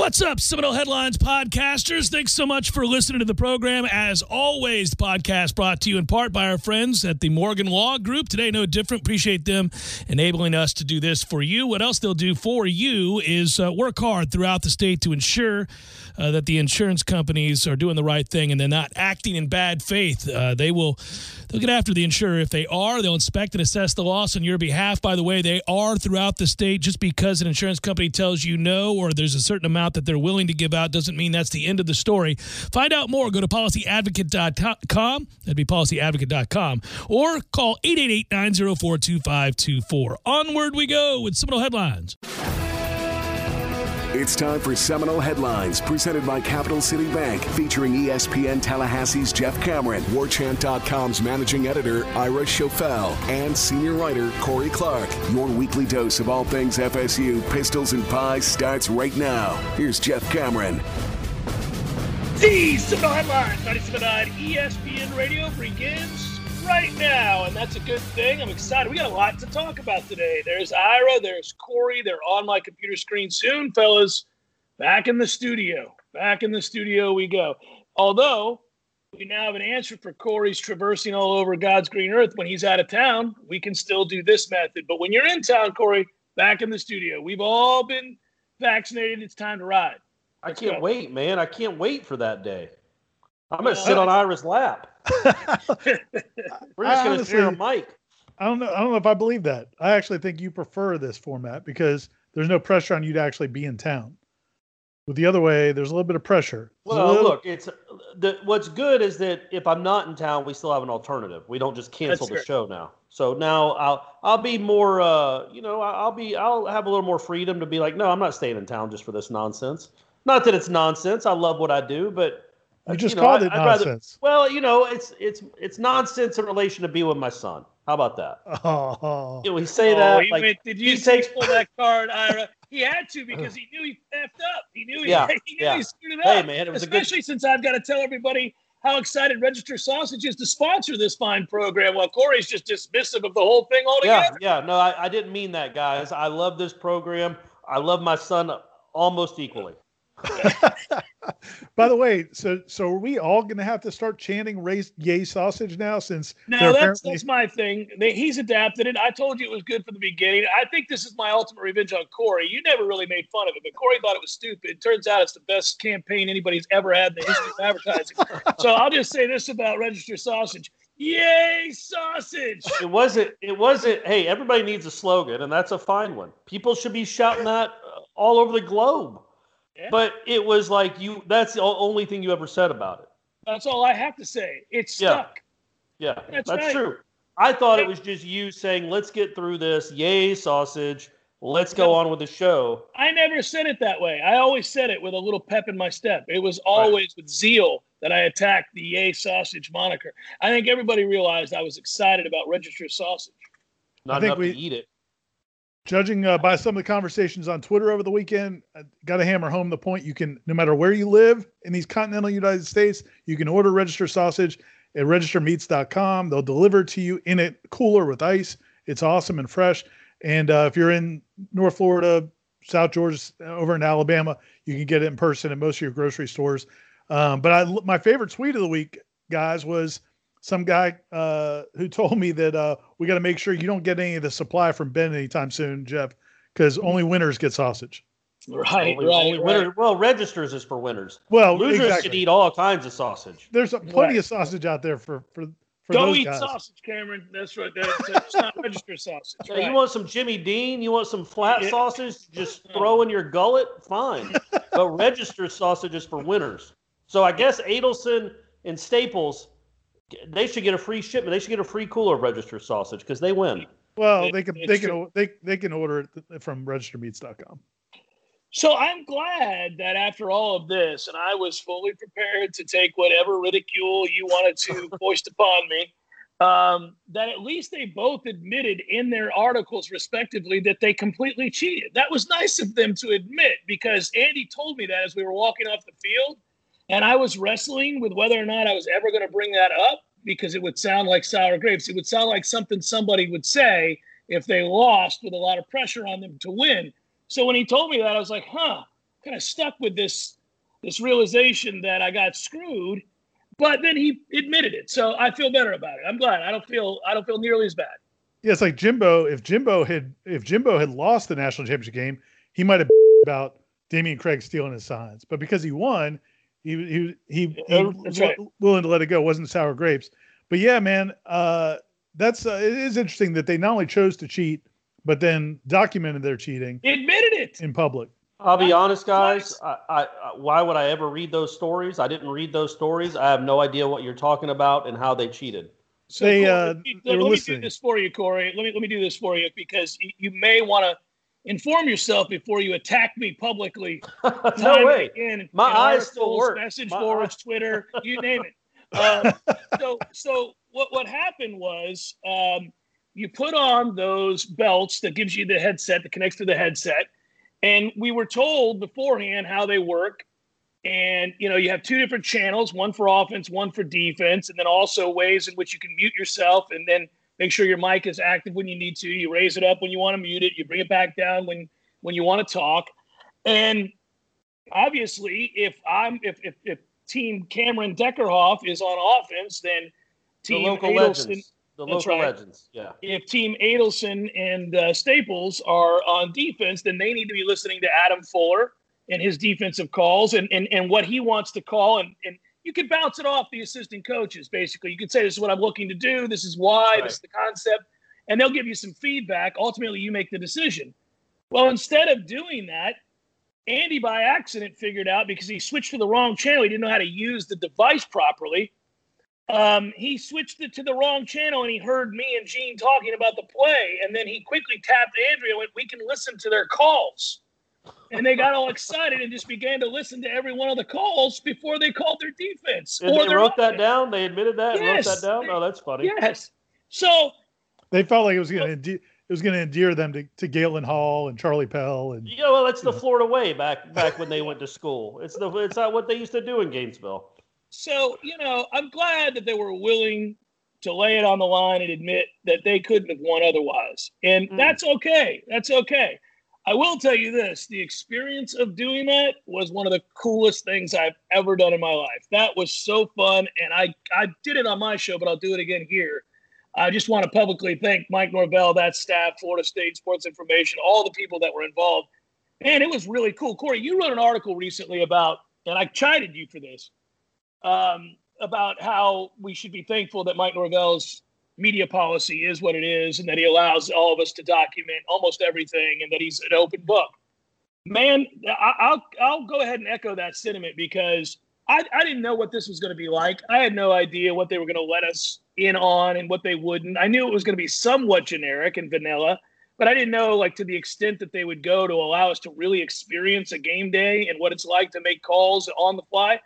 What's up, Seminole Headlines podcasters? Thanks so much for listening to the program. As always, the podcast brought to you in part by our friends at the Morgan Law Group. Today, no different. Appreciate them enabling us to do this for you. What else they'll do for you is uh, work hard throughout the state to ensure uh, that the insurance companies are doing the right thing and they're not acting in bad faith. Uh, they will they'll get after the insurer if they are. They'll inspect and assess the loss on your behalf. By the way, they are throughout the state. Just because an insurance company tells you no or there's a certain amount that they're willing to give out doesn't mean that's the end of the story. Find out more. Go to policyadvocate.com. That'd be policyadvocate.com or call 888 904 2524. Onward we go with Seminole Headlines. It's time for Seminole Headlines, presented by Capital City Bank, featuring ESPN Tallahassee's Jeff Cameron, WarChant.com's managing editor Ira Schoffel, and senior writer Corey Clark. Your weekly dose of all things FSU, pistols, and pies starts right now. Here's Jeff Cameron. The Seminole Headlines, 97.9 ESPN Radio begins right now, and that's a good thing. I'm excited. We got a lot to talk about today. There's Ira, there's Corey. They're on my computer screen soon, fellas. Back in the studio. Back in the studio we go. Although we now have an answer for Corey's traversing all over God's green earth when he's out of town, we can still do this method. But when you're in town, Corey, back in the studio. We've all been vaccinated. It's time to ride. I Let's can't go. wait, man. I can't wait for that day. I'm gonna Well, sit on Ira's lap. We're just gonna share a mic. I don't know. I don't know if I believe that. I actually think you prefer this format because there's no pressure on you to actually be in town. With the other way, there's a little bit of pressure. There's Well, little- look, it's the what's good is that if I'm not in town, we still have an alternative. We don't just cancel That's the fair. show now. So now I'll I'll be more uh you know I- I'll be I'll have a little more freedom to be like no I'm not staying in town just for this nonsense. Not that it's nonsense. I love what I do, but uh, you just know, called I- it I'd rather- nonsense. well, you know, it's it's it's nonsense in relation to be with my son. How about that? Oh, You know, we say Oh, that he like went- did you he see pull that card, Ira? He had to because he knew he effed up. He knew he, Yeah, he knew yeah. he screwed it Hey, up. man, it was a good- Especially since I've got to tell everybody how excited Register Sausage is to sponsor this fine program, while Corey's just dismissive of the whole thing yeah, altogether. yeah. No, I, I didn't mean that, guys. I love this program. I love my son almost equally. by the way, so so are we all going to have to start chanting "race yay sausage" now? Since No, that's apparently- that's my thing. They, he's adapted it. I told you it was good from the beginning. I think this is my ultimate revenge on Corey. You never really made fun of it, but Corey thought it was stupid. It turns out it's the best campaign anybody's ever had in the history of advertising. so I'll just say this about Register Sausage: Yay, sausage! It wasn't. It wasn't. Hey, everybody needs a slogan, and that's a fine one. People should be shouting that uh, all over the globe. Yeah. But it was like you. That's the only thing you ever said about it. That's all I have to say. It's Yeah. stuck. Yeah, That's that's, right. true. I thought Yeah. it was just you saying, "Let's get through this." Yay, sausage. Let's go on with the show. I never said it that way. I always said it with a little pep in my step. It was always with zeal that I attacked the Yay Sausage moniker. I think everybody realized I was excited about Register Sausage. Not think enough we- to eat it. Judging uh, by some of the conversations on Twitter over the weekend, I got to hammer home the point. You can, no matter where you live in these continental United States, you can order register sausage at registermeats.com. They'll deliver to you in a cooler with ice. It's awesome and fresh. And uh, if you're in North Florida, South Georgia, over in Alabama, you can get it in person at most of your grocery stores. Um, but I, my favorite tweet of the week, guys, was some guy uh, who told me that uh, we got to make sure you don't get any of the supply from Ben anytime soon, Jeff, because only winners get sausage. Right, Only- right, only right. well, registers is for winners. Well, Losers exactly. can eat all kinds of sausage. There's a, plenty of sausage out there for for for Go those eat guys. sausage, Cameron. That's right. That's, that's not register sausage. Yeah, right. You want some Jimmy Dean? You want some flat Yeah. sausage? Just throw in your gullet? Fine. but register sausage is for winners. So I guess Adelson and Staples, they should get a free shipment. They should get a free cooler of register sausage because they win. Well, they can they can they they can order it from registermeats.com. So I'm glad that after all of this, and I was fully prepared to take whatever ridicule you wanted to foist upon me, um, that at least they both admitted in their articles, respectively, that they completely cheated. That was nice of them to admit because Andy told me that as we were walking off the field, and I was wrestling with whether or not I was ever going to bring that up because it would sound like sour grapes. It would sound like something somebody would say if they lost with a lot of pressure on them to win. So when he told me that, I was like, huh, kind of stuck with this this realization that I got screwed. But then he admitted it, so I feel better about it. I'm glad. I don't feel I don't feel nearly as bad. Yeah, it's like Jimbo. If Jimbo had if Jimbo had lost the national championship game, he might have about Dameyune Craig stealing his signs. But because he won, he he he, he Yeah, that's right. willing to let it go. It wasn't sour grapes. But yeah, man, uh, that's uh, it is interesting that they not only chose to cheat, but then documented their cheating He admitted it. in public. I'll be honest, guys. I, I, I, why would I ever read those stories? I didn't read those stories. I have no idea what you're talking about and how they cheated. So They, Corey, uh, let me- let me do this for you, Corey. Let me let me do this for you because you may want to inform yourself before you attack me publicly. no time way. again in- My eyes still work. Message My boards, Twitter, you name it. Um, so, so what what happened was um, you put on those belts that gives you the headset that connects to the headset, and we were told beforehand how they work. And you know, you have two different channels, one for offense, one for defense, and then also ways in which you can mute yourself and then make sure your mic is active when you need to. You raise it up when you want to mute it, you bring it back down when when you want to talk. And obviously, if I'm if if, if Team Cameron Deckerhoff is on offense, then The Team local Adelson, legends. The local right. legends. Yeah. if Team Adelson and uh, Staples are on defense, then they need to be listening to Adam Fuller and his defensive calls and and, and what he wants to call and and you can bounce it off the assistant coaches. Basically, you can say, "This is what I'm looking to do. This is why. Right. This is the concept," and they'll give you some feedback. Ultimately, you make the decision. Well, instead of doing that, Andy by accident figured out because he switched to the wrong channel. He didn't know how to use the device properly. Um, he switched it to the wrong channel and he heard me and Gene talking about the play. And then he quickly tapped Andrea and went, We can listen to their calls. And they got all excited and just began to listen to every one of the calls before they called their defense. And or they their wrote that down. They admitted that. and Yes. Wrote that down. Oh, that's funny. Yes. So They felt like it was going to it was going to endear them to, to Galen Hall and Charlie Pell and Yeah, well, that's the Florida way back back when they went to school. It's the it's not what they used to do in Gainesville. So, you know, I'm glad that they were willing to lay it on the line and admit that they couldn't have won otherwise. And Mm. that's okay. That's okay. I will tell you this the experience of doing that was one of the coolest things I've ever done in my life. That was so fun. And I, I did it on my show, but I'll do it again here. I just want to publicly thank Mike Norvell, that staff, Florida State Sports Information, all the people that were involved. Man, it was really cool. Corey, you wrote an article recently about, and I chided you for this, um, about how we should be thankful that Mike Norvell's media policy is what it is and that he allows all of us to document almost everything and that he's an open book. Man, I'll I'll go ahead and echo that sentiment because I, I didn't know what this was going to be like. I had no idea what they were going to let us in on and what they wouldn't. I knew it was going to be somewhat generic and vanilla, but I didn't know like to the extent that they would go to allow us to really experience a game day and what it's like to make calls on the fly.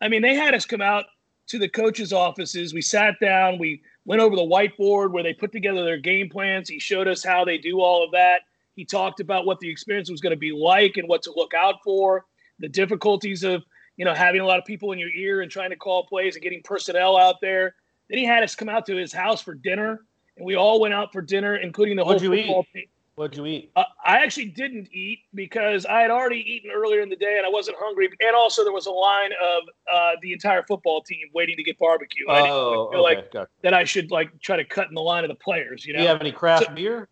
I mean, they had us come out to the coaches' offices. We sat down, we went over the whiteboard where they put together their game plans. He showed us how they do all of that. He talked about what the experience was going to be like and what to look out for, the difficulties of, you know, having a lot of people in your ear and trying to call plays and getting personnel out there. Then he had us come out to his house for dinner, and we all went out for dinner, including the What'd whole football eat? team. What'd you eat? Uh, I actually didn't eat because I had already eaten earlier in the day and I wasn't hungry. And also, there was a line of uh, the entire football team waiting to get barbecue. I didn't Oh, feel okay. like gotcha. that I should like try to cut in the line of the players. You Do know, you have any craft So- beer?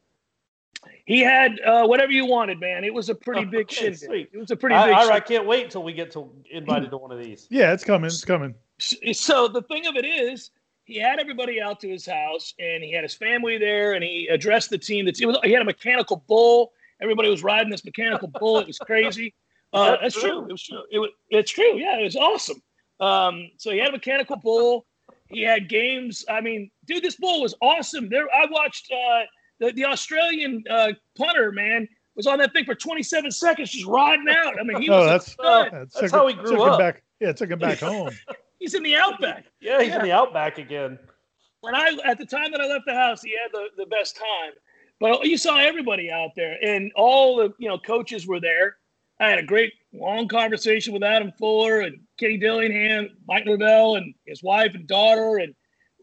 he had uh, whatever you wanted, man. It was a pretty big Okay, shindig. sweet. It was a pretty I, big. I, I can't wait until we get to invited to one of these. Yeah, it's coming. It's coming. so the thing of it is he had everybody out to his house and he had his family there and he addressed the team. That's it was, he had a mechanical bull. Everybody was riding this mechanical bull. It was crazy. Uh, that that's true? true. It was true. It was, it's true. Yeah it was awesome. Um, so he had a mechanical bull. He had games. I mean dude this bull was awesome. There i watched uh, the, the australian uh, punter man was on that thing for 27 seconds just riding out. I mean he Oh, was a that's stud. that's That's took how him- he grew took him up. Back, yeah, took him back home. He's in the outback Yeah, he's Yeah. in the outback again. when I at the time that I left the house, he had the, the best time. But you saw everybody out there, and all the you know coaches were there. I had a great long conversation with Adam Fuller and Kenny Dillingham, Mike Norvell, and his wife and daughter, and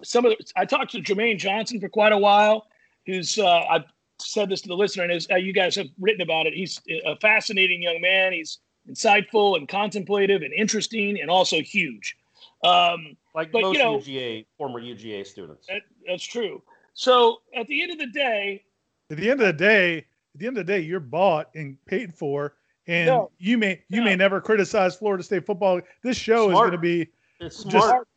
some of the. I talked to Jermaine Johnson for quite a while, who's uh, I've said this to the listener, and as uh, you guys have written about it, he's a fascinating young man. He's insightful and contemplative and interesting, and also huge. Um, Like But, you most know- UGA former UGA students. that, that's true. So at the end of the day, At the end of the day, at the end of the day, you're bought and paid for, and No. you may you No. may never criticize Florida State football. This show is going to be It's Just- smart.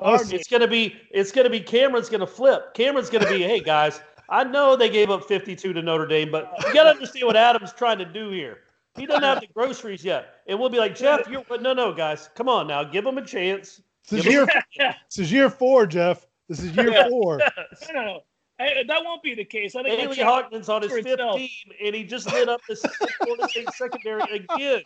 us. It's gonna be it's gonna be Cameron's gonna flip. Cameron's gonna be, hey guys, I know they gave up 52 to Notre Dame, but you gotta understand what Adam's trying to do here. He doesn't have the groceries yet. And we'll be like, Jeff, you're but no no guys, come on now, give him a chance. This is Give year yeah, this is year four, Jeff. This is year four. no, no, no. I- that won't be the case. I think Haley that Hawkins on his for fifth itself. team, and he just lit up the Florida State secondary again.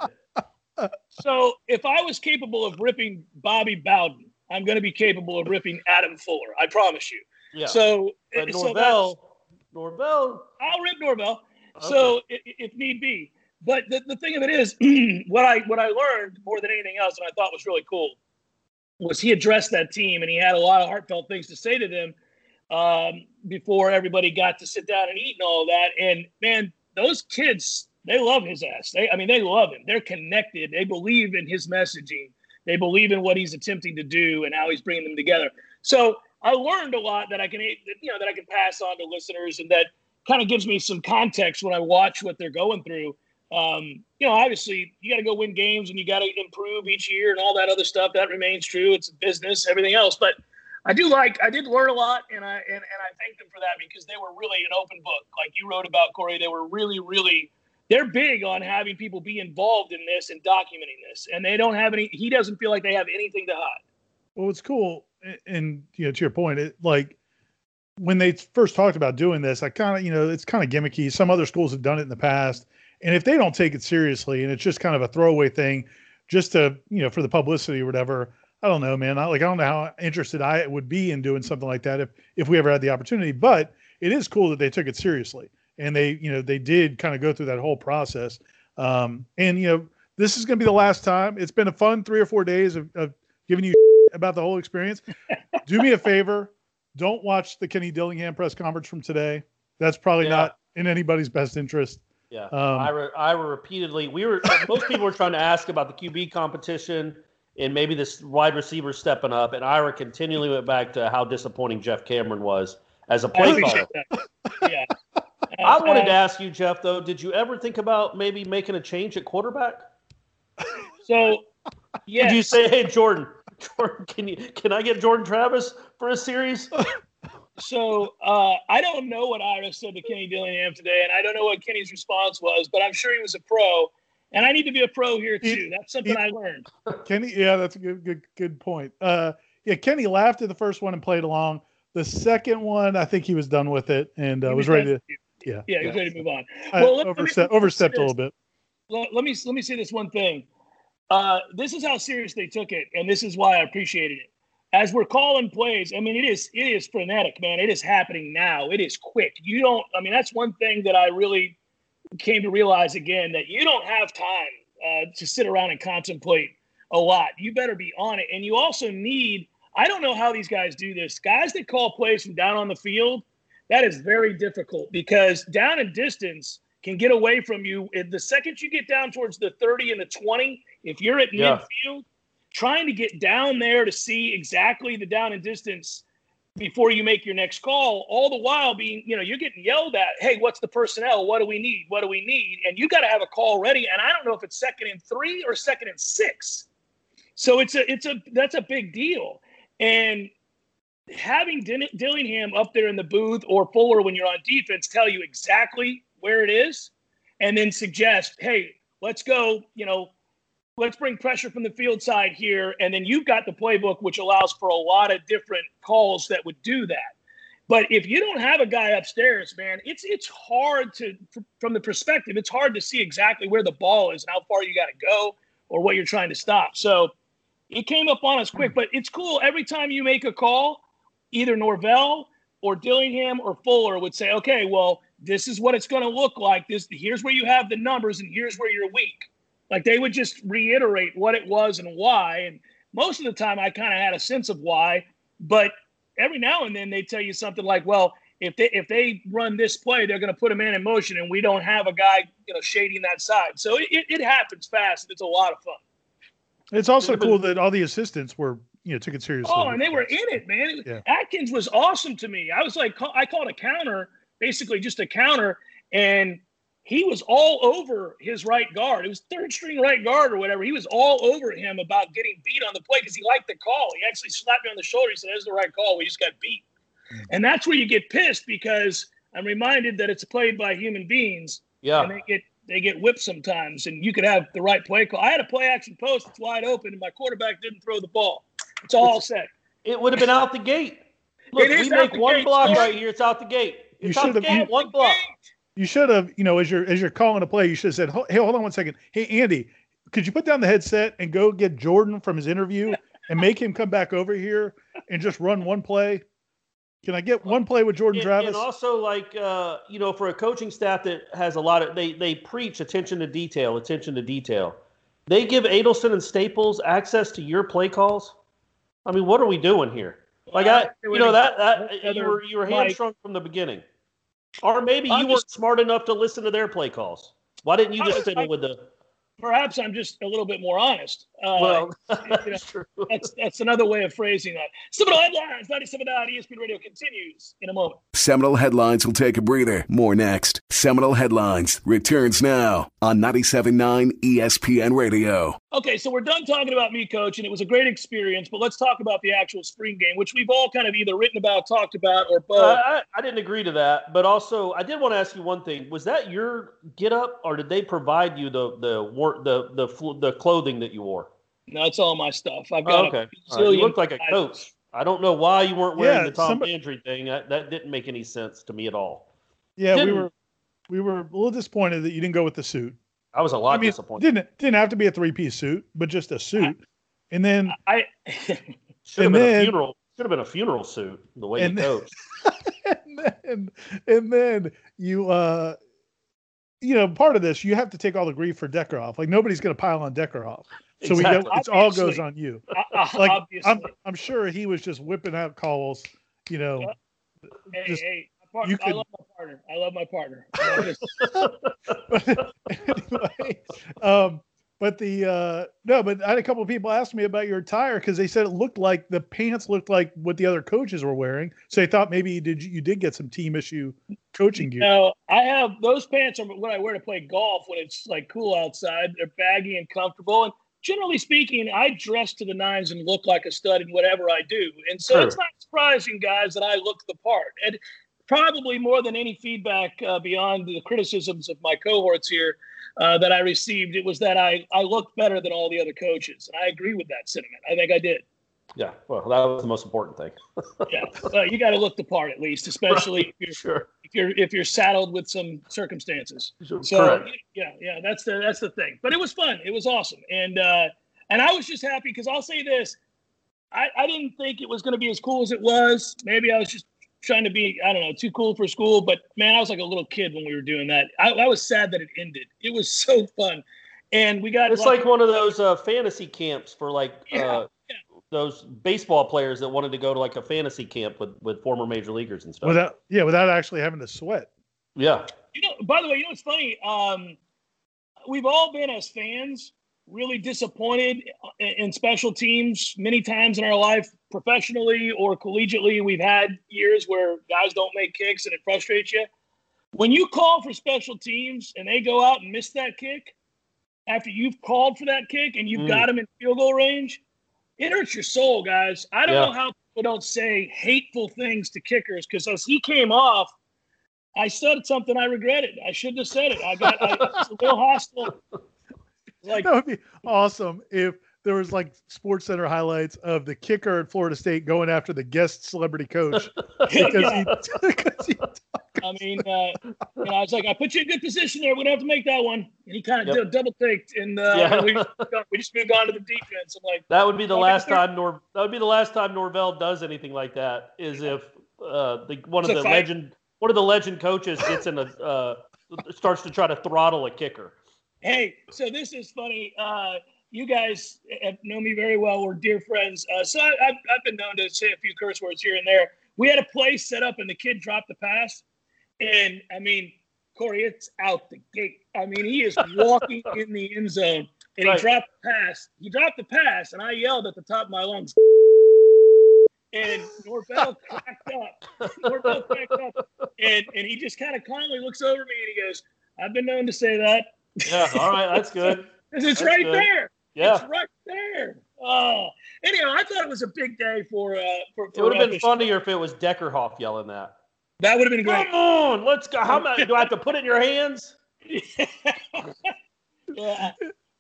So if I was capable of ripping Bobby Bowden, I'm going to be capable of ripping Adam Fuller. I promise you. Yeah. So, but so that's- Norvell, Norvell, I'll rip Norvell. Okay. So i- i- if need be, but the, the thing of it is, what I what I learned more than anything else, and I thought was really cool, was he addressed that team and he had a lot of heartfelt things to say to them um, before everybody got to sit down and eat and all that. And man, those kids, they love his ass. They, I mean, they love him. They're connected. They believe in his messaging. They believe in what he's attempting to do and how he's bringing them together. So I learned a lot that I can, you know, that I can pass on to listeners, and that kind of gives me some context when I watch what they're going through. Um, you know, obviously, you got to go win games and you got to improve each year and all that other stuff. That remains true. It's a business, everything else. But I do like, I did learn a lot, and I and, and I thank them for that because they were really an open book, like you wrote about Corey. They were really, really. They're big on having people be involved in this and documenting this, and they don't have any. He doesn't feel like they have anything to hide. Well, it's cool, a- and you know, to your point, it like when they first talked about doing this, I kind of, you know, it's kind of gimmicky. Some other schools have done it in the past, and if they don't take it seriously, and it's just kind of a throwaway thing, just to, you know, for the publicity or whatever. I don't know, man. I like I don't know how interested I would be in doing something like that if if we ever had the opportunity. But it is cool that they took it seriously and they, you know, they did kind of go through that whole process. Um, and you know, this is going to be the last time. It's been a fun three or four days of, of giving you about the whole experience. Do me a favor, don't watch the Kenny Dillingham press conference from today. That's probably Yeah. not in anybody's best interest. Yeah, Um, Ira, Ira repeatedly. We were most people were trying to ask about the QB competition and maybe this wide receiver stepping up, and Ira continually went back to how disappointing Jeff Cameron was as a play caller. Yeah. I wanted to ask you, Jeff. Though, did you ever think about maybe making a change at quarterback? So, yeah. Did you say, "Hey, Jordan, Jordan, can you can I get Jordan Travis for a series?" So uh, I don't know what Ira said to Kenny Dillingham today, and I don't know what Kenny's response was, but I'm sure he was a pro, and I need to be a pro here too. That's something I learned. Kenny, yeah, that's a good, good, good point. Uh, yeah, Kenny laughed at the first one and played along. The second one, I think he was done with it and uh, was was ready to. Yeah, Yeah, he was ready to move on. Well, let- let overstep, let me overstepped a little bit. let, let me let me say this one thing. Uh, this is how serious they took it, and this is why I appreciated it. As we're calling plays, I mean, it is it is frenetic, man. It is happening now. It is quick. You don't. I mean, that's one thing that I really came to realize again that you don't have time uh, to sit around and contemplate a lot. You better be on it, and you also need. I don't know how these guys do this. Guys that call plays from down on the field, that is very difficult because down in distance can get away from you. If the second you get down towards the 30 and the 20, if you're at Yeah. midfield, trying to get down there to see exactly the down and distance before you make your next call, all the while being, you know, you're getting yelled at, hey, what's the personnel? What do we need? What do we need? And you got to have a call ready. And I don't know if it's second and three or second and six. So it's a it's a that's a big deal. And having Dillingham up there in the booth or Fuller when you're on defense tell you exactly where it is and then suggest, hey, let's go, you know, let's bring pressure from the field side here. And then you've got the playbook, which allows for a lot of different calls that would do that. But if you don't have a guy upstairs, man, it's it's hard to from the perspective, it's hard to see exactly where the ball is and how far you got to go or what you're trying to stop. So it came up on us quick, but it's cool. Every time you make a call, either Norvell or Dillingham or Fuller would say, okay, well, this is what it's going to look like. This here's where you have the numbers and here's where you're weak. Like they would just reiterate what it was and why. And most of the time, I kind of had a sense of why, but every now and then they tell you something like, well, if they if they run this play, they're going to put a man in motion, and we don't have a guy you know shading that side. So it, it happens fast, and it's a lot of fun. It's also cool that all the assistants were you know took it seriously. Oh, and they were in it, man. Yeah. Atkins was awesome to me. I was like, I called a counter, basically just a counter, and he was all over his right guard. It was third string right guard or whatever. He was all over him about getting beat on the play because he liked the call. He actually slapped me on the shoulder. He said, "That's the right call. We just got beat." Mm-hmm. And that's where you get pissed because I'm reminded that it's played by human beings. Yeah. And they get they get whipped sometimes, and you could have the right play call. I had a play action post that's wide open, and my quarterback didn't throw the ball. It's all I'll say. It would have been out the gate. Look, we make one gate, block right here. It's out the gate. It's you out the gate. One block. You should have, you know, as you're as you're calling a play, you should have said, "Hey, hold on one second. Hey, Andy, could you put down the headset and go get Jordan from his interview and make him come back over here and just run one play? Can I get one play with Jordan and, Travis? And also, like, uh, you know, for a coaching staff that has a lot of they they preach attention to detail, attention to detail. They give Adelson and Staples access to your play calls. I mean, what are we doing here? Like, I, you know, that that you were you were hamstrung from the beginning. Or maybe I'm you weren't smart enough to listen to their play calls. Why didn't you just fiddle with the? Perhaps I'm just a little bit more honest. Uh, well, that's, you know, true. That's, that's another way of phrasing that. Seminole Headlines, 97 ESPN Radio continues in a moment. Seminole Headlines will take a breather. More next. Seminole Headlines returns now on 97.9 ESPN Radio. Okay, so we're done talking about me, coach, and it was a great experience. But let's talk about the actual spring game, which we've all kind of either written about, talked about, or both. Uh, I, I, didn't agree to that, but also I did want to ask you one thing: Was that your get up, or did they provide you the the the the the, the clothing that you wore? No, it's all my stuff. I've got. Oh, okay, right. you look like a coach. I don't know why you weren't wearing yeah, the Tom somebody, Landry thing. That, that didn't make any sense to me at all. Yeah, didn't. we were we were a little disappointed that you didn't go with the suit. I was a lot I mean, disappointed. Didn't didn't have to be a three piece suit, but just a suit. and then I should have been then, a funeral. Should have been a funeral suit. The way you coached. and then and then you uh you know part of this you have to take all the grief for Deckerhoff. Like nobody's going to pile on Deckerhoff. So exactly. we it all goes on you. Uh, like I'm, I'm sure he was just whipping out calls. You know, hey, just, hey, you could, I love my partner. I love my partner. anyway, um, but the uh, no, but I had a couple of people ask me about your attire because they said it looked like the pants looked like what the other coaches were wearing. So they thought maybe you did you did get some team issue coaching gear. No, I have those pants are what I wear to play golf when it's like cool outside. They're baggy and comfortable, and generally speaking, I dress to the nines and look like a stud in whatever I do. And so sure. it's not surprising, guys, that I look the part. And probably more than any feedback uh, beyond the criticisms of my cohorts here uh, that I received, it was that I, I looked better than all the other coaches. And I agree with that sentiment. I think I did. Yeah, well, that was the most important thing. yeah, well, you got to look the part at least, especially right. if you're sure. if you're if you're saddled with some circumstances. Sure. So Correct. yeah, yeah, that's the that's the thing. But it was fun. It was awesome, and uh, and I was just happy because I'll say this: I, I didn't think it was going to be as cool as it was. Maybe I was just trying to be I don't know too cool for school, but man, I was like a little kid when we were doing that. I, I was sad that it ended. It was so fun. And we got it's like one of those uh, fantasy camps for like yeah. uh, those baseball players that wanted to go to like a fantasy camp with with former major leaguers and stuff. Without yeah, without actually having to sweat. Yeah. You know, by the way, you know what's funny? Um, we've all been as fans really disappointed in special teams many times in our life professionally or collegiately, we've had years where guys don't make kicks and it frustrates you. When you call for special teams and they go out and miss that kick after you've called for that kick and you've Mm. got them in field goal range, it hurts your soul, guys. I don't Yeah. know how people don't say hateful things to kickers because as he came off, I said something I regretted. I shouldn't have said it. I got I, it's a little hostile. Like that would be awesome if there was like Sports Center highlights of the kicker at Florida State going after the guest celebrity coach because he, because he I mean, uh, you know, I was like, I put you in a good position there. We don't have to make that one. And he kind of Yep. double taked, and uh, Yeah. we, just, we just moved on to the defense. I'm like, That would be the last time Nor that would be the last time Norvell does anything like that. Is if uh, the one of It's a the fight. legend one of the legend coaches gets in a uh, starts to try to throttle a kicker. hey, so this is funny. You guys have know me very well. We're dear friends. Uh, so I, I've, I've been known to say a few curse words here and there. We had a play set up, and the kid dropped the pass. And I mean, Corey, it's out the gate. I mean, he is walking in the end zone, and Right. he dropped the pass. He dropped the pass, and I yelled at the top of my lungs. And Norvell cracked up. Norvell cracked up, and and he just kind of calmly looks over me and he goes, "I've been known to say that." Yeah, all right, that's good. It's, it's That's right good. there. Yeah, It's right there. Oh, anyhow, I thought it was a big day for uh for. it would have been funnier if it was Deckerhoff yelling that. That would have been great. Come on, let's go. How much do I have to put it in your hands? yeah.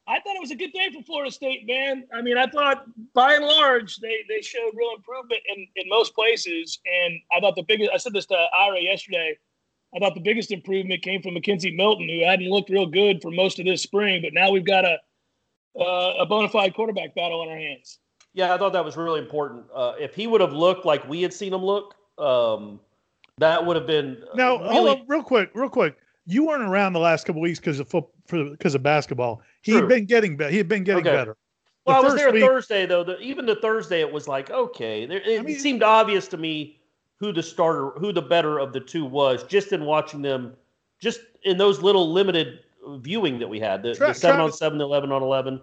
I thought it was a good day for Florida State, man. I mean, I thought by and large they, they showed real improvement in, in most places. And I thought the biggest, I said this to Ira yesterday, I thought the biggest improvement came from McKenzie Milton, who hadn't looked real good for most of this spring, but now we've got a, uh, a bona fide quarterback battle on our hands. Yeah, I thought that was really important. Uh, if he would have looked like we had seen him look, um, that would have been uh, now really hold on real quick, real quick. You weren't around the last couple weeks because of foot because of basketball. He had been getting better. He had been getting Okay. better. Well, I was there week- Thursday though. The, even the Thursday, it was like okay. There, it, mean- it seemed obvious to me who the starter, who the better of the two was, just in watching them, just in those little limited viewing that we had. The, Tra- the seven on Travis- seven, the eleven on eleven.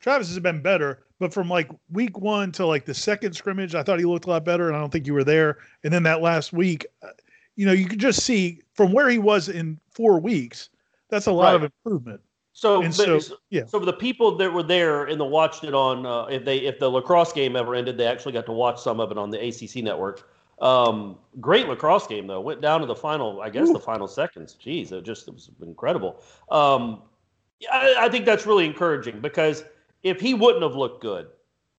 Travis has been better, but from like week one to like the second scrimmage, I thought he looked a lot better, and I don't think you were there. And then that last week, uh, you know, you could just see from where he was in four weeks. That's a lot of improvement. So, but- so, yeah. So for the people that were there and the watched it on, uh, if they if the lacrosse game ever ended, they actually got to watch some of it on the ACC network. Um, great lacrosse game though. Went down to the final, I guess the final seconds. Jeez, it just it was incredible. Um, I, I think that's really encouraging because if he wouldn't have looked good,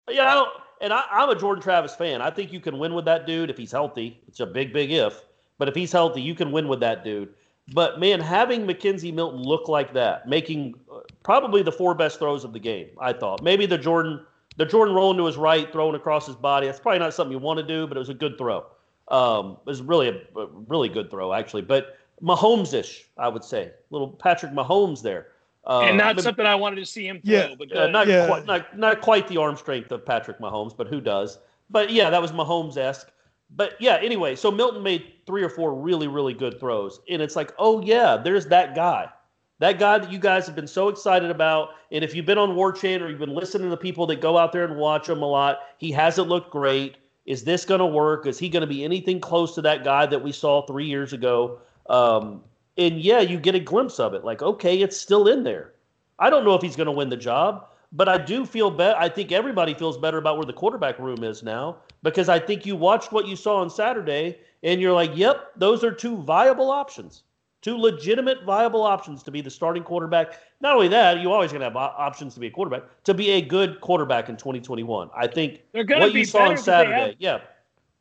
you know, and I, I'm a Jordan Travis fan. I think you can win with that dude if he's healthy. It's a big, big if, but if he's healthy, you can win with that dude. But man, having McKenzie Milton look like that, making uh, probably the four best throws of the game, I thought. Maybe the Jordan, the Jordan rolling to his right, throwing across his body. That's probably not something you want to do, but it was a good throw. Um, it was really a, a really good throw actually. But Mahomes-ish, I would say, little Patrick Mahomes there. Uh, and not maybe- something I wanted to see him throw. Yeah. but go uh, not Yeah. quite not, not quite the arm strength of Patrick Mahomes, but who does? But yeah, that was Mahomes esque. But yeah, anyway, so Milton made three or four really, really good throws. And it's like, oh yeah, there's that guy. That guy that you guys have been so excited about. And if you've been on War Chant or you've been listening to people that go out there and watch him a lot, he hasn't looked great. Is this going to work? Is he going to be anything close to that guy that we saw three years ago? Um, and yeah, you get a glimpse of it. Like, okay, it's still in there. I don't know if he's going to win the job, but I do feel better. I think everybody feels better about where the quarterback room is now because I think you watched what you saw on Saturday and you're like, yep, those are two viable options, two legitimate viable options to be the starting quarterback. Not only that, you always going to have options to be a quarterback, to be a good quarterback in 2021. I think They're gonna what be you saw on because they have- Saturday, yeah,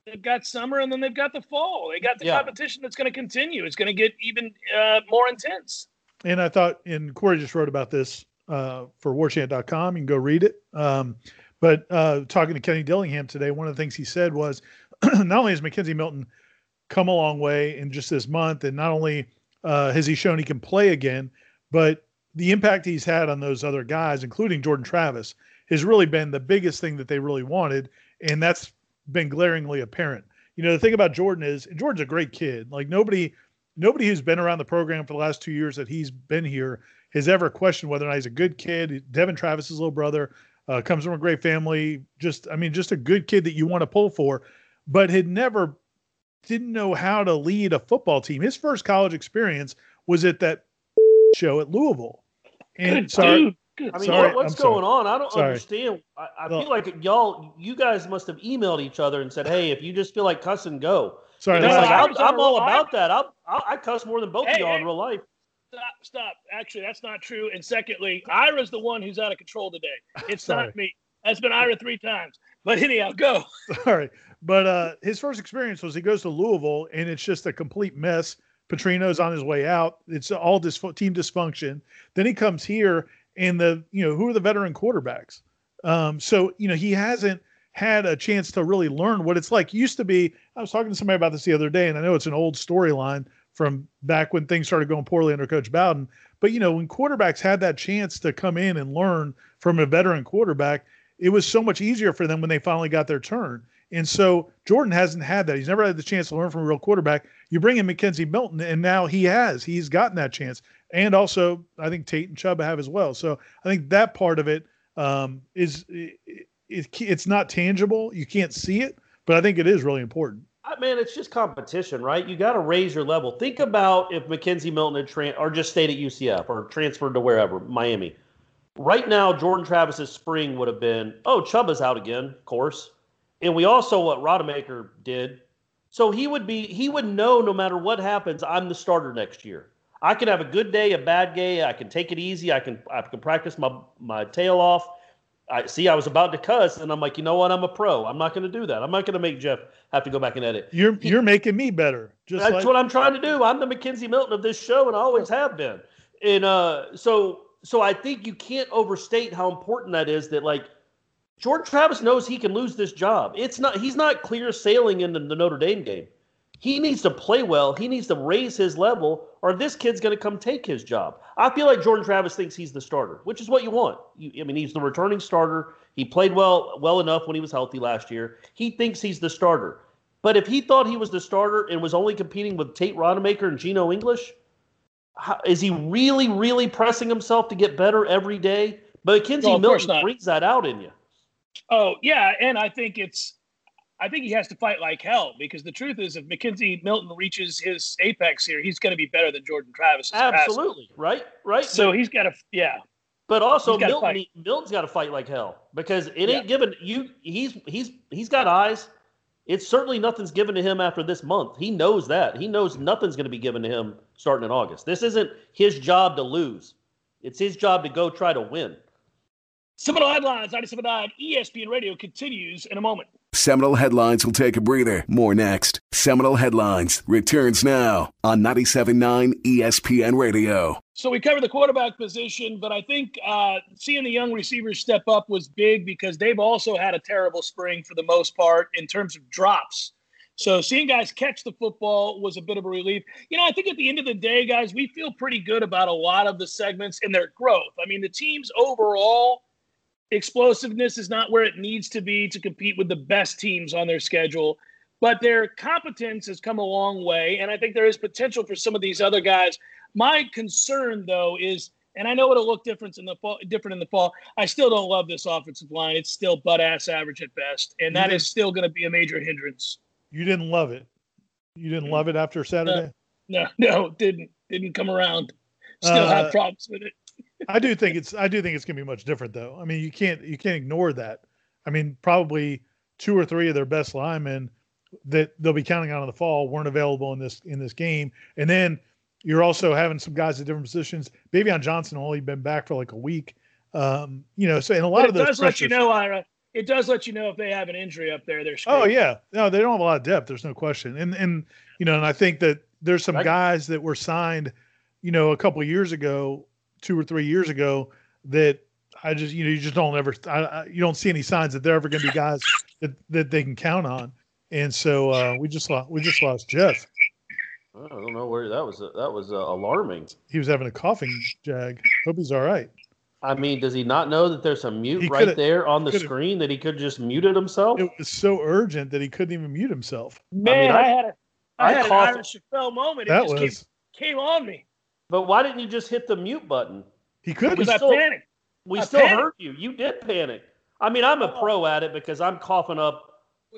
They've got summer and then they've got the fall. They got the Yeah. competition that's going to continue. It's going to get even uh, more intense. And I thought, and Corey just wrote about this uh, for warchant.com. You can go read it. Um, but uh, talking to Kenny Dillingham today, one of the things he said was not only has McKenzie Milton come a long way in just this month, and not only uh, has he shown he can play again, but the impact he's had on those other guys, including Jordan Travis, has really been the biggest thing that they really wanted. And that's been glaringly apparent. You know, the thing about Jordan is Jordan's a great kid. Like nobody nobody who's been around the program for the last two years that he's been here has ever questioned whether or not he's a good kid. Devin Travis's little brother. Uh, comes from a great family. Just, I mean, just a good kid that you want to pull for, but had never didn't know how to lead a football team. His first college experience was at that show at Louisville. And Good sorry, dude. Good. I mean, Sorry, what's I'm sorry. going on? I don't Sorry. understand. I, I Well- feel like y'all, you guys must have emailed each other and said, "Hey, if you just feel like cussing, go." sorry. No, like, I I'm, I'm all roll. about that. I'm, I, I cuss more than both Hey, of y'all in real life. Stop, stop. Actually, that's not true. And secondly, Ira's the one who's out of control today. It's not me. That's been Ira three times. But anyhow, go. Sorry. But uh, his first experience was he goes to Louisville and it's just a complete mess. Petrino's on his way out. It's all this team dysfunction. Then he comes here and the, you know, who are the veteran quarterbacks? Um, so, you know, he hasn't had a chance to really learn what it's like. Used to be, I was talking to somebody about this the other day, and I know it's an old storyline from back when things started going poorly under Coach Bowden. But, you know, when quarterbacks had that chance to come in and learn from a veteran quarterback, it was so much easier for them when they finally got their turn. And so Jordan hasn't had that. He's never had the chance to learn from a real quarterback. You bring in McKenzie Milton, and now he has. He's gotten that chance. And also, I think Tate and Chubba have as well. So I think that part of it um, is it, it, it's not tangible. You can't see it, but I think it is really important. I, man, it's just competition, right? You got to raise your level. Think about if Mackenzie Milton had tran or just stayed at UCF or transferred to wherever, Miami. Right now, Jordan Travis's spring would have been, oh, Chubba's out again, of course. And we also what Rodemaker did. So he would be he would know no matter what happens, I'm the starter next year. I can have a good day, a bad day. I can take it easy. I can I can practice my my tail off. I see I was about to cuss, and I'm like, you know what? I'm a pro. I'm not going to do that. I'm not going to make Jeff have to go back and edit. You're you're making me better. Just That's like, what I'm trying to do. I'm the McKenzie Milton of this show, and I always have been. And uh, so, so I think you can't overstate how important that is. That like Jordan Travis knows he can lose this job. It's not. He's not clear sailing into the Notre Dame game. He needs to play well. He needs to raise his level, or this kid's going to come take his job. I feel like Jordan Travis thinks he's the starter, which is what you want. You, I mean, he's the returning starter. He played well, well enough when he was healthy last year. He thinks he's the starter. But if he thought he was the starter and was only competing with Tate Rodemaker and Geno English, how, is he really, really pressing himself to get better every day? But McKenzie No, Milton brings that out in you. Oh yeah, and I think it's, I think he has to fight like hell because the truth is, if McKenzie Milton reaches his apex here, he's going to be better than Jordan Travis. passing. Absolutely, right, right. So he's got to, yeah. But also Milton, fight. Milton's got to fight like hell because it Yeah. ain't given you. He's he's he's got eyes. It's certainly nothing's given to him after this month. He knows that. He knows nothing's going to be given to him starting in August. This isn't his job to lose. It's his job to go try to win. Seminole headlines, 97.9 ESPN Radio continues in a moment. Seminole Headlines will take a breather. More next. Seminole Headlines returns now on 97.9 ESPN Radio. So we covered the quarterback position, but I think uh, seeing the young receivers step up was big because they've also had a terrible spring for the most part in terms of drops. So seeing guys catch the football was a bit of a relief. You know, I think at the end of the day, guys, we feel pretty good about a lot of the segments and their growth. I mean, the team's overall explosiveness is not where it needs to be to compete with the best teams on their schedule, but their competence has come a long way. And I think there is potential for some of these other guys. My concern, though, is, and I know it'll look different in the fall, different in the fall. I still don't love this offensive line. It's still butt ass average at best, and that is still going to be a major hindrance. you didn't love it. You didn't love it after Saturday. No, no, didn't didn't come around. Still Uh, have problems with it. I do think it's I do think it's gonna be much different though. I mean, you can't you can't ignore that. I mean, probably two or three of their best linemen that they'll be counting on in the fall weren't available in this in this game. And then you're also having some guys at different positions. Baveon Johnson only been back for like a week. Um, you know, so and a lot But of it those does let you know, Ira. It does let you know if they have an injury up there. They're Oh yeah, no, they don't have a lot of depth. There's no question, and and you know, and I think that there's some guys that were signed, you know, a couple of years ago, two or three years ago, that I just you know you just don't ever I, I, you don't see any signs that they're ever going to be guys that that they can count on, and so uh, we just lost we just lost Jeff. I don't know where that was. That was uh, alarming. He was having a coughing jag. Hope he's all right. I mean, does he not know that there's a mute He right there on the screen that he could just muted himself? It was so urgent that he couldn't even mute himself. Man, I- I, had a I, I had an coughed- Ira Chappelle moment. It That just was came, came on me But why didn't you just hit the mute button? he could because We I still- panicked. We I still panicked. heard you. You did panic. I mean, I'm a pro at it because I'm coughing up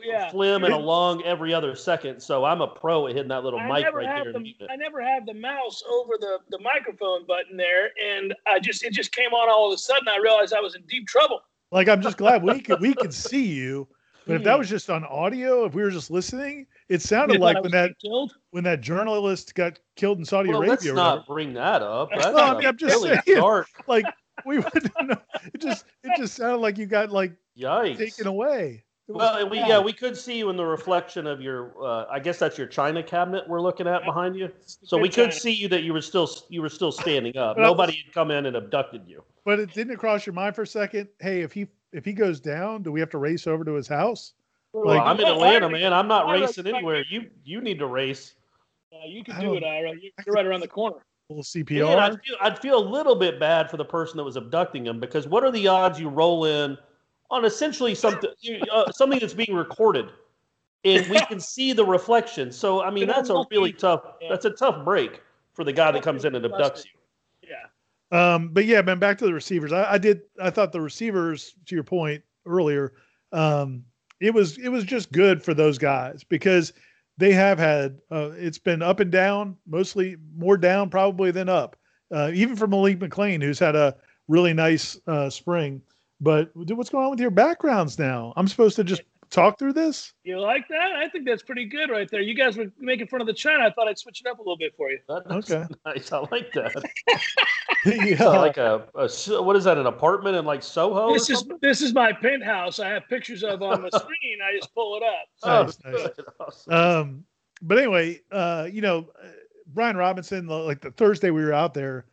Yeah. phlegm and a lung every other second. So I'm a pro at hitting that little I mic never right have there. the and muting it. I never have the mouse over the, the microphone button there, and I just it just came on all of a sudden. I realized I was in deep trouble. Like I'm just glad we could we could see you. But if Hmm. that was just on audio, if we were just listening, it sounded like when that killed. when that journalist got killed in Saudi Well, Arabia. let's not whatever. bring that up. That's Well, I a mean, I'm just really saying. dark. Like we would know. It just it just sounded like you got like Yikes. taken away. Well, and we yeah we could see you in the reflection of your. Uh, I guess that's your china cabinet we're looking at behind you. So we could see you that you were still you were still standing up. Well, Nobody had come in and abducted you. But it didn't cross your mind for a second. Hey, if he if he goes down, do we have to race over to his house? Well, Like- I'm in Atlanta, man. I'm not racing anywhere. You you need to race. Uh, you can do it, Ira. You- You're right around the corner. A little CPR. I'd feel, I'd feel a little bit bad for the person that was abducting him because what are the odds you roll in on essentially something uh, something that's being recorded and we can see the reflection. So I mean that's a really tough that's a tough break for the guy that comes in and abducts you. Yeah. Um, but yeah, man, back to the receivers. I, I did. I thought the receivers, to your point earlier, um, it was it was just good for those guys because they have had. Uh, it's been up and down, mostly more down probably than up. Uh, even for Malik McClain, who's had a really nice uh, spring. But dude, what's going on with your backgrounds now? I'm supposed to just talk through this. You like that? I think that's pretty good right there. You guys were making fun of the china. I thought I'd switch it up a little bit for you. That- That's Okay. nice. I like that. yeah, like a, a s- what is that? An apartment in like Soho? This or is something? this is my penthouse. I have pictures of on the screen. I just pull it up. Oh, Nice, nice. good. Awesome. Um, but anyway, uh, you know, uh, Brian Robinson, like the Thursday we were out there,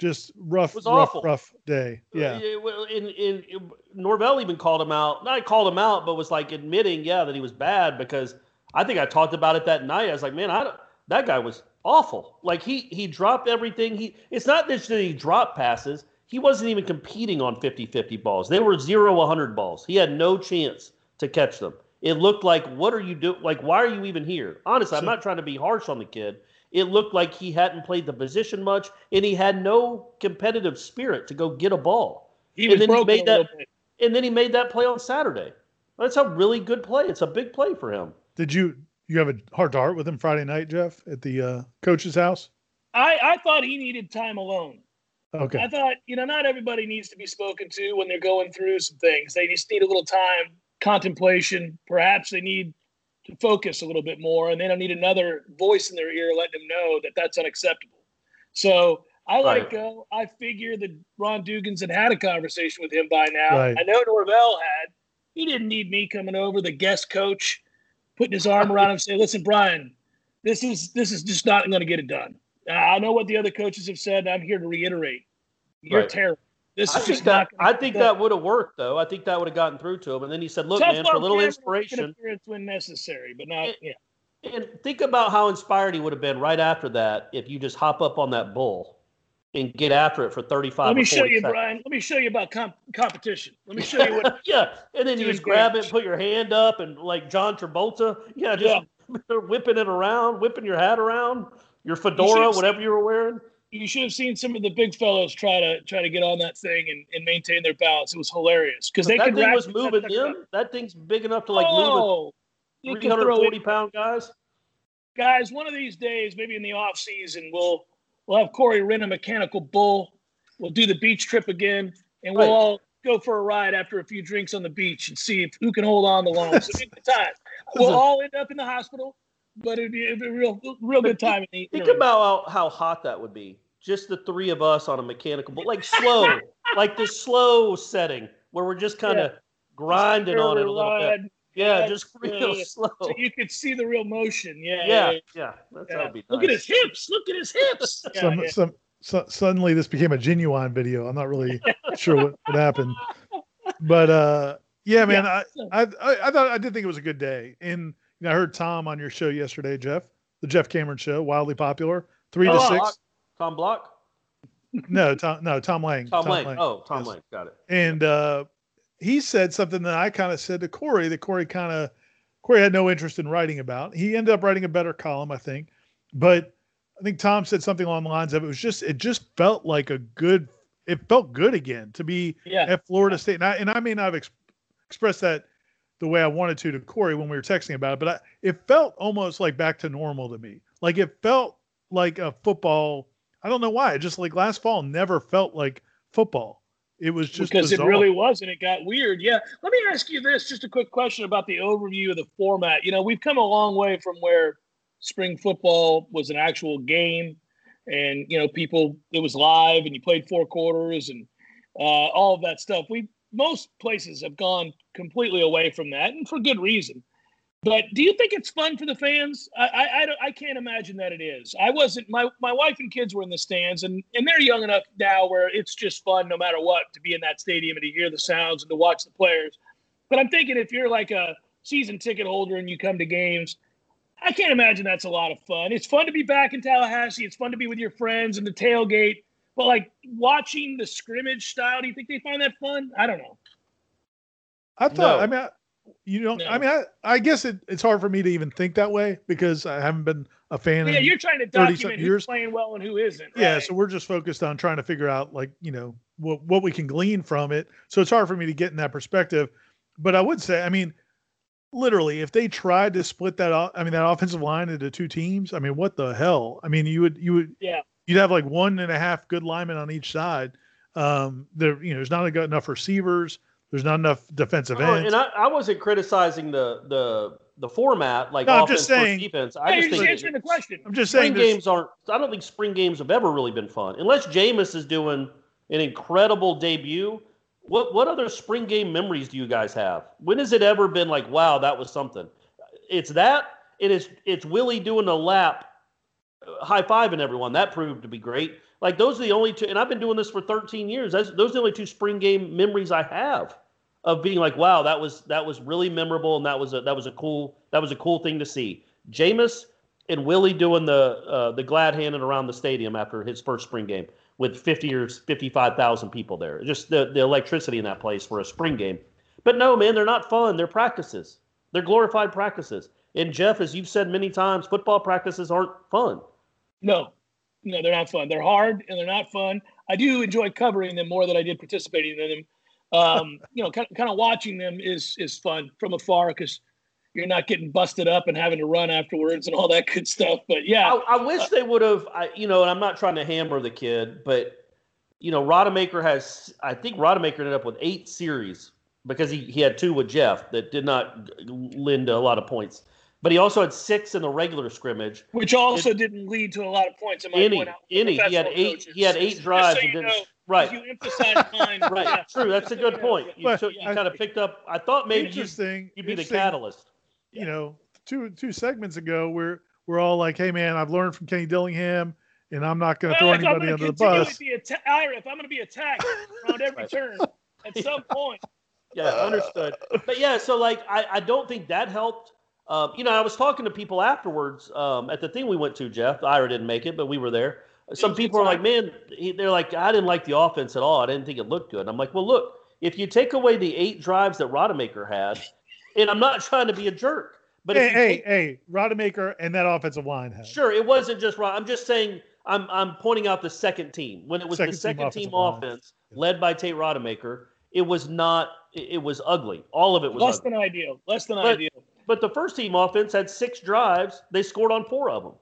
just rough, was rough, awful. rough day. Uh, yeah. well, in, in, Norvell even called him out. Not called him out, but was like admitting, yeah, that he was bad because I think I talked about it that night. I was like, man, I don't, that guy was awful. Like he he dropped everything. He it's not that he dropped passes. He wasn't even competing on 50-50 balls. They were 0 100 balls. He had no chance to catch them. It looked like what are you doing? Like why are you even here? Honestly, I'm not trying to be harsh on the kid. It looked like he hadn't played the position much, and he had no competitive spirit to go get a ball. He And was then he made a that- bit. And then he made that play on Saturday. That's a really good play. It's a big play for him. Did you you have a heart to heart with him Friday night, Jeff, at the uh, coach's house? I, I thought he needed time alone. Okay. I thought, you know, not everybody needs to be spoken to when they're going through some things. They just need a little time, contemplation. Perhaps they need to focus a little bit more, and they don't need another voice in their ear letting them know that that's unacceptable. So I let Right. it go. Uh, I figure that Ron Dugans had had a conversation with him by now. Right. I know Norvell had. He didn't need me coming over, the guest coach, putting his arm around him, and say, "Listen, Brian, this is this is just not going to get it done." I know what the other coaches have said. And I'm here to reiterate. You're Right. terrible. This I is think that not. I think that would have worked though. I think that would have gotten through to him. And then he said, "Look, Tough man, for a little inspiration, when necessary, but not. It- Yeah. and think about how inspired he would have been right after that if you just hop up on that bull and get after it for 35 Let me show you, seconds. Brian. Let me show you about comp- competition. Let me show you what. yeah, and then you just grab it, put your hand up, and like John Travolta, yeah, just whipping it around, whipping your hat around, your fedora, should've whatever you were wearing. You should have seen some of the big fellows try to try to get on that thing and, and maintain their balance. It was hilarious because they that could thing was moving up. them. That thing's big enough to like move oh, you a could throw 340 it. pound guys. guys. One of these days, maybe in the off season, we'll we'll have Corey rent a mechanical bull. We'll do the beach trip again, and we'll Right. all go for a ride after a few drinks on the beach and see if who can hold on the longest. It'll be a good time. We'll all end up in the hospital, but it'd be, it'd be a real real good time. In the Think about how, how hot that would be. Just the three of us on a mechanical, but like slow, like the slow setting where we're just kind of grinding on it a little bit. Yeah, yeah, just real yeah. slow. so you could see the real motion. Yeah, Yeah, yeah. yeah, that's yeah. that would be Look at his hips. Look at his hips. Yeah, some, yeah. some, so, suddenly this became a genuine video. I'm not really sure what, what happened, but uh, yeah, man, I, I, I, I thought I did think it was a good day. And you know, I heard Tom on your show yesterday, Jeff, the Jeff Cameron show, wildly popular, three to Oh, six. Tom Block, No, Tom, no, Tom Lang. Tom, Lane. Oh, Tom Yes. Lane. Got it. And uh, he said something that I kind of said to Corey that Corey kind of Corey had no interest in writing about. He ended up writing a better column, I think. But I think Tom said something along the lines of it was just it just felt like a good it felt good again to be Yeah. at Florida State. And I, and I may not have ex- express that the way I wanted to to Corey when we were texting about it, but I, it felt almost like back to normal to me. Like it felt like a football. I don't know why. It just like last fall never felt like football. It was just because bizarre. it really was, and it got weird. Yeah. Let me ask you this: just a quick question about the overview of the format. You know, we've come a long way from where spring football was an actual game, and you know, people it was live, and you played four quarters, and uh, all of that stuff. We most places have gone completely away from that, and for good reason. But do you think it's fun for the fans? I I, I, I can't imagine that it is. I wasn't. My my wife and kids were in the stands, and and they're young enough now where it's just fun no matter what to be in that stadium and to hear the sounds and to watch the players. But I'm thinking if you're like a season ticket holder and you come to games, I can't imagine that's a lot of fun. It's fun to be back in Tallahassee. It's fun to be with your friends and the tailgate. But like watching the scrimmage style, do you think they find that fun? I don't know. I thought. No. I mean, I, you don't. No. I mean, I, I guess it, it's hard for me to even think that way because I haven't been a fan. Yeah, in you're trying to 30 something document who's years. playing well and who isn't. Yeah, right? so we're just focused on trying to figure out like you know what what we can glean from it. So it's hard for me to get in that perspective. But I would say, I mean, literally, if they tried to split that, I mean, that offensive line into two teams, I mean, what the hell? I mean, you would you would yeah. You'd have like one and a half good linemen on each side. Um, there, you know, there's not enough receivers. There's not enough defensive Oh, ends. and I, I wasn't criticizing the the the format like No, I'm offense just versus saying- defense. I you're just just think answering the question. I'm just spring saying, there's- games aren't. I don't think spring games have ever really been fun unless Jameis is doing an incredible debut. What what other spring game memories do you guys have? When has it ever been like, wow, that was something? It's that. It is. It's Willie doing a lap, high five and everyone. That proved to be great. Like those are the only two, and I've been doing this for 13 years. That's, those are the only two spring game memories I have of being like, wow, that was that was really memorable, and that was a that was a cool that was a cool thing to see. Jameis and Willie doing the uh, the glad handing around the stadium after his first spring game with 50 or 55,000 people there. Just the, the electricity in that place for a spring game. But no, man, they're not fun. They're practices. They're glorified practices. And Jeff, as you've said many times, football practices aren't fun. No, no, they're not fun. They're hard and they're not fun. I do enjoy covering them more than I did participating in them. Um, you know, kind of, kind of watching them is is fun from afar because you're not getting busted up and having to run afterwards and all that good stuff. But yeah, I, I wish they would have, you know, and I'm not trying to hammer the kid, but, you know, Rodemaker has, I think Rodemaker ended up with eight series because he, he had two with Jeff that did not lend a lot of points. But he also had six in the regular scrimmage. which also didn't lead to a lot of points. I might Any, point any, he had eight, coaches. he had eight Just drives so and didn't, know, right, You emphasize mine. right, yeah. true. That's a good point. You, But- took, you I- kind of picked up, I thought maybe you'd, interesting. you'd be the catalyst. you know, two two segments ago, we're we're all like, "Hey, man, I've learned from Kenny Dillingham, and I'm not going to throw Well, if I'm anybody gonna under the continue bus." to be atta- Ira, if I'm going to be attacked on every Right. turn, at some point, Yeah, understood. But yeah, so like I, I don't think that helped. Um, you know, I was talking to people afterwards um, at the thing we went to, Jeff. Ira didn't make it, but we were there. Some people are like, man, they're like, I didn't like the offense at all. I didn't think it looked good. I'm like, well, look, if you take away the eight drives that Rodemaker had, and I'm not trying to be a jerk, but hey, hey, take- hey, Rodemaker and that offensive line has. Sure, it wasn't just Rod. I'm just saying I'm I'm pointing out the second team when it was Second the second team, line. offense led by Tate Rodemaker. It was not. It, it was ugly. All of it was less ugly. than ideal. Less than But- ideal. But the first team offense had six drives. They scored on four of them,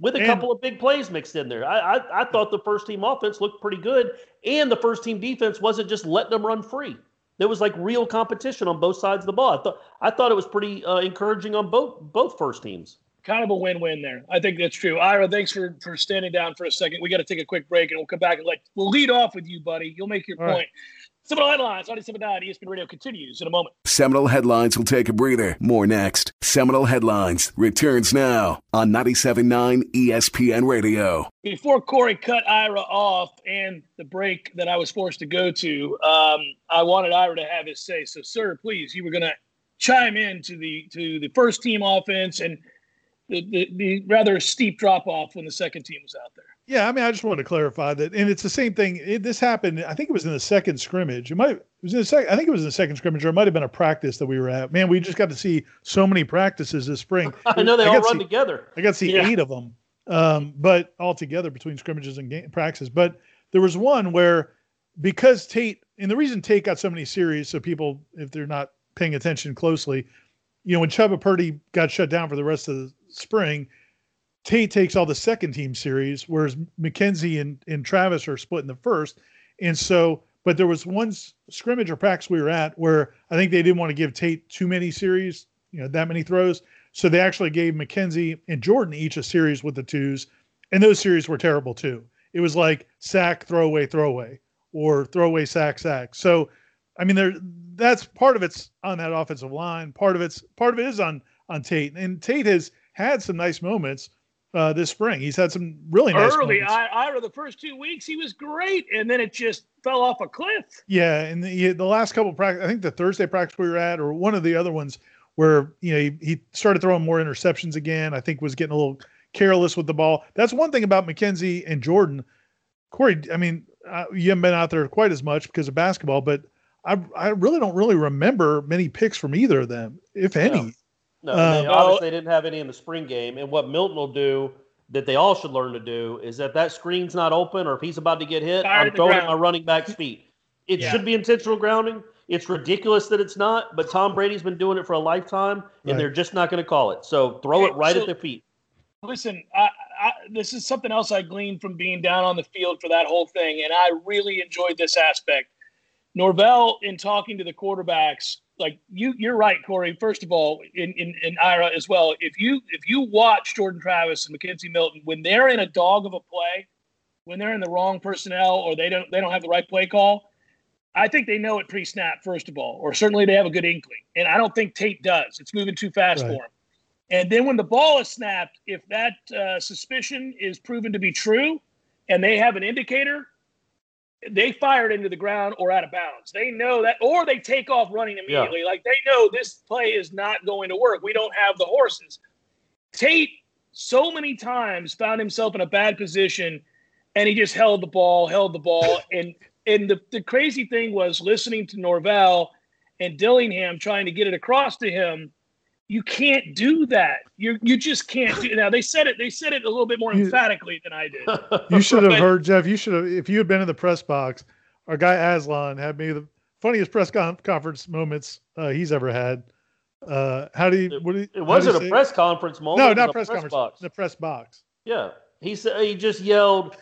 with a And- couple of big plays mixed in there. I, I I thought the first team offense looked pretty good, and the first team defense wasn't just letting them run free. There was like real competition on both sides of the ball. I thought I thought it was pretty uh, encouraging on both both first teams. Kind of a win-win there. I think that's true. Ira, thanks for for standing down for a second. We got to take a quick break, and we'll come back and like we'll lead off with you, buddy. You'll make your All right. Seminole headlines. 97.9 ESPN Radio continues in a moment. Seminole Headlines will take a breather. More next. Seminole Headlines returns now on 97.9 ESPN Radio. Before Corey cut Ira off and the break that I was forced to go to, um, I wanted Ira to have his say. So, sir, please, you were going to chime in to the to the first team offense and the, the, the rather steep drop off when the second team was out there. Yeah, I mean, I just wanted to clarify that, and it's the same thing. It, this happened. I think it was in the second scrimmage. It might. It was in the second. I think it was in the second scrimmage, or it might have been a practice that we were at. Man, we just got to see so many practices this spring. I know they I all run see- together. I got to see Yeah. eight of them, um, but all together between scrimmages and game practices. But there was one where because Tate and the reason Tate got so many series, so people, if they're not paying attention closely, you know, when Chubba Purdy got shut down for the rest of the spring, Tate takes all the second team series, whereas McKenzie and, and Travis are split in the first. And so, but there was one scrimmage or practice we were at where I think they didn't want to give Tate too many series, you know, that many throws. So they actually gave McKenzie and Jordan each a series with the twos. And those series were terrible too. It was like sack, throwaway, throwaway, or throwaway, sack, sack. So, I mean, there that's part of it's on that offensive line. Part of it's part of it is on on Tate, and Tate has had some nice moments uh, this spring. He's had some really nice Early, moments. I, I the first two weeks he was great, and then it just fell off a cliff. Yeah, and the, the last couple practice, I think the Thursday practice we were at, or one of the other ones where you know he, he started throwing more interceptions again. I think was getting a little careless with the ball. That's one thing about McKenzie and Jordan. Corey, I mean, uh, you haven't been out there quite as much because of basketball, but I I really don't really remember many picks from either of them, if any. No, Uh, they, obviously they didn't have any in the spring game. And what Milton will do that they all should learn to do is that that screen's not open or if he's about to get hit, Fire I'm throwing at my running back's feet. It Yeah. should be intentional grounding. It's ridiculous that it's not, but Tom Brady's been doing it for a lifetime, and Right. they're just not going to call it. So throw it right so- at their feet. Listen, I, I, this is something else I gleaned from being down on the field for that whole thing, and I really enjoyed this aspect. Norvell, in talking to the quarterbacks, like you, you're right, Corey. First of all, in, in, in Ira as well. If you if you watch Jordan Travis and McKenzie Milton when they're in a dog of a play, when they're in the wrong personnel or they don't they don't have the right play call, I think they know it pre-snap first of all, or certainly they have a good inkling. And I don't think Tate does. It's moving too fast Right. for him. And then when the ball is snapped, if that uh, suspicion is proven to be true, and they have an indicator, they fire it into the ground or out of bounds. They know that, or they take off running immediately. Like they know this play is not going to work. We don't have the horses. Tate so many times found himself in a bad position, and he just held the ball, held the ball, and and the, the crazy thing was listening to Norvell and Dillingham trying to get it across to him. You can't do that. You you just can't do. Now they said it. They said it a little bit more emphatically than I did. You should have Right. heard Jeff. You should have if you had been in the press box. Our guy Aslan had maybe the funniest press con- conference moments uh, he's ever had. Uh, how do you? What do you, It wasn't a say press conference moment. No, not a press, conference. box. The press box. Yeah, he said he just yelled,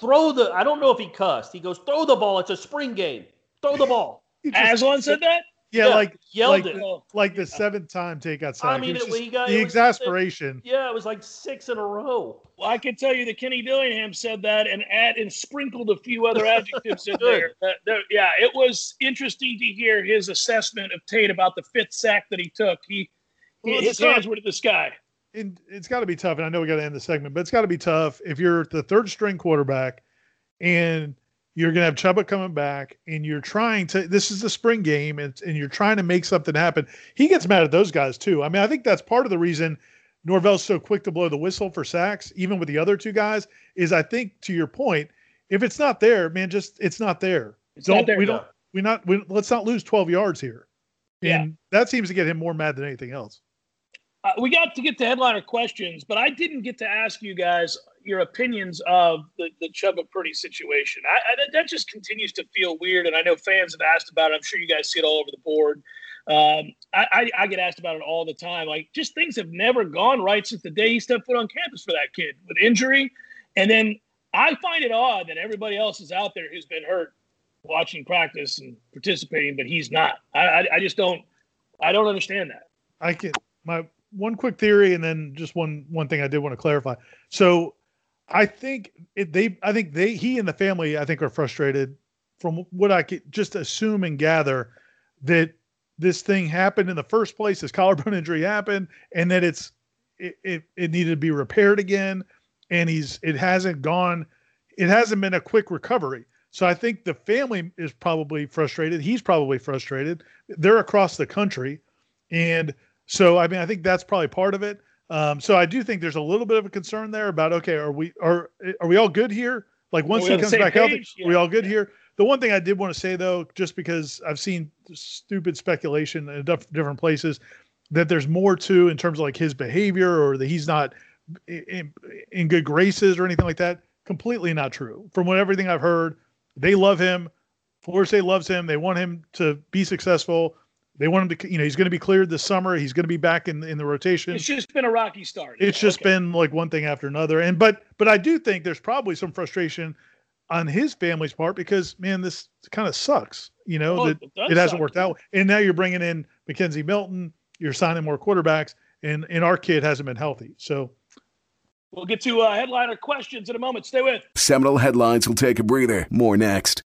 "Throw the!" I don't know if he cussed. He goes, "Throw the ball! It's a spring game. Throw the ball." Aslan said that. Yeah, yeah, like yelled like, it. the- like the seventh time Tate got sacked. I It mean, was it- he got- the it was- exasperation. Yeah, it was like six in a row. Well, I can tell you that Kenny Dillingham said that and add and sprinkled a few other adjectives in there. That- that- yeah, it was interesting to hear his assessment of Tate about the fifth sack that he took. He Well, his it's not- hands were to the sky. and it's got to be tough. And I know we got to end the segment, but it's got to be tough if you're the third string quarterback and you're going to have Chubba coming back and you're trying to, this is the spring game and, and you're trying to make something happen. He gets mad at those guys too. I mean, I think that's part of the reason Norvell's so quick to blow the whistle for sacks, even with the other two guys, is I think to your point, if it's not there, man, just it's not there. It's don't not there. we don't we not we, let's not lose 12 yards here. Yeah. And that seems to get him more mad than anything else. Uh, we got to get to headliner questions, but I didn't get to ask you guys your opinions of the, the Chubba Purdy situation. I, I, that just continues to feel weird, and I know fans have asked about it. I'm sure you guys see it all over the board. Um, I, I, get asked about it all the time. Like, just things have never gone right since the day he stepped foot on campus for that kid with injury. And then I find it odd that everybody else is out there who's been hurt watching practice and participating, but he's not. I, I just don't. I don't understand that. I can my one quick theory and then just one one thing I did want to clarify. So I think it, they I think they he and the family I think are frustrated from what I could just assume and gather that this thing happened in the first place, this collarbone injury happened, and that it's it, it, it needed to be repaired again, and he's it hasn't gone, it hasn't been a quick recovery. So I think the family is probably frustrated. He's probably frustrated. They're across the country, and so I mean I think that's probably part of it. Um, so I do think there's a little bit of a concern there about okay, are we are are we all good here? Like once he comes back healthy, are we all good here? The one thing I did want to say though, just because I've seen stupid speculation in different places, that there's more to in terms of like his behavior or that he's not in, in good graces or anything like that. Completely not true. From what everything I've heard, they love him. Florida State loves him. They want him to be successful. They want him to, you know, he's going to be cleared this summer. He's going to be back in in the rotation. It's just been a rocky start. It's just okay. been like one thing after another. And but but I do think there's probably some frustration on his family's part because man, this kind of sucks. You know Oh, that it it hasn't suck. worked out. And now you're bringing in McKenzie Milton. You're signing more quarterbacks, and and our kid hasn't been healthy. So We'll get to uh, headliner questions in a moment. Stay with. Seminole Headlines will take a breather. More next.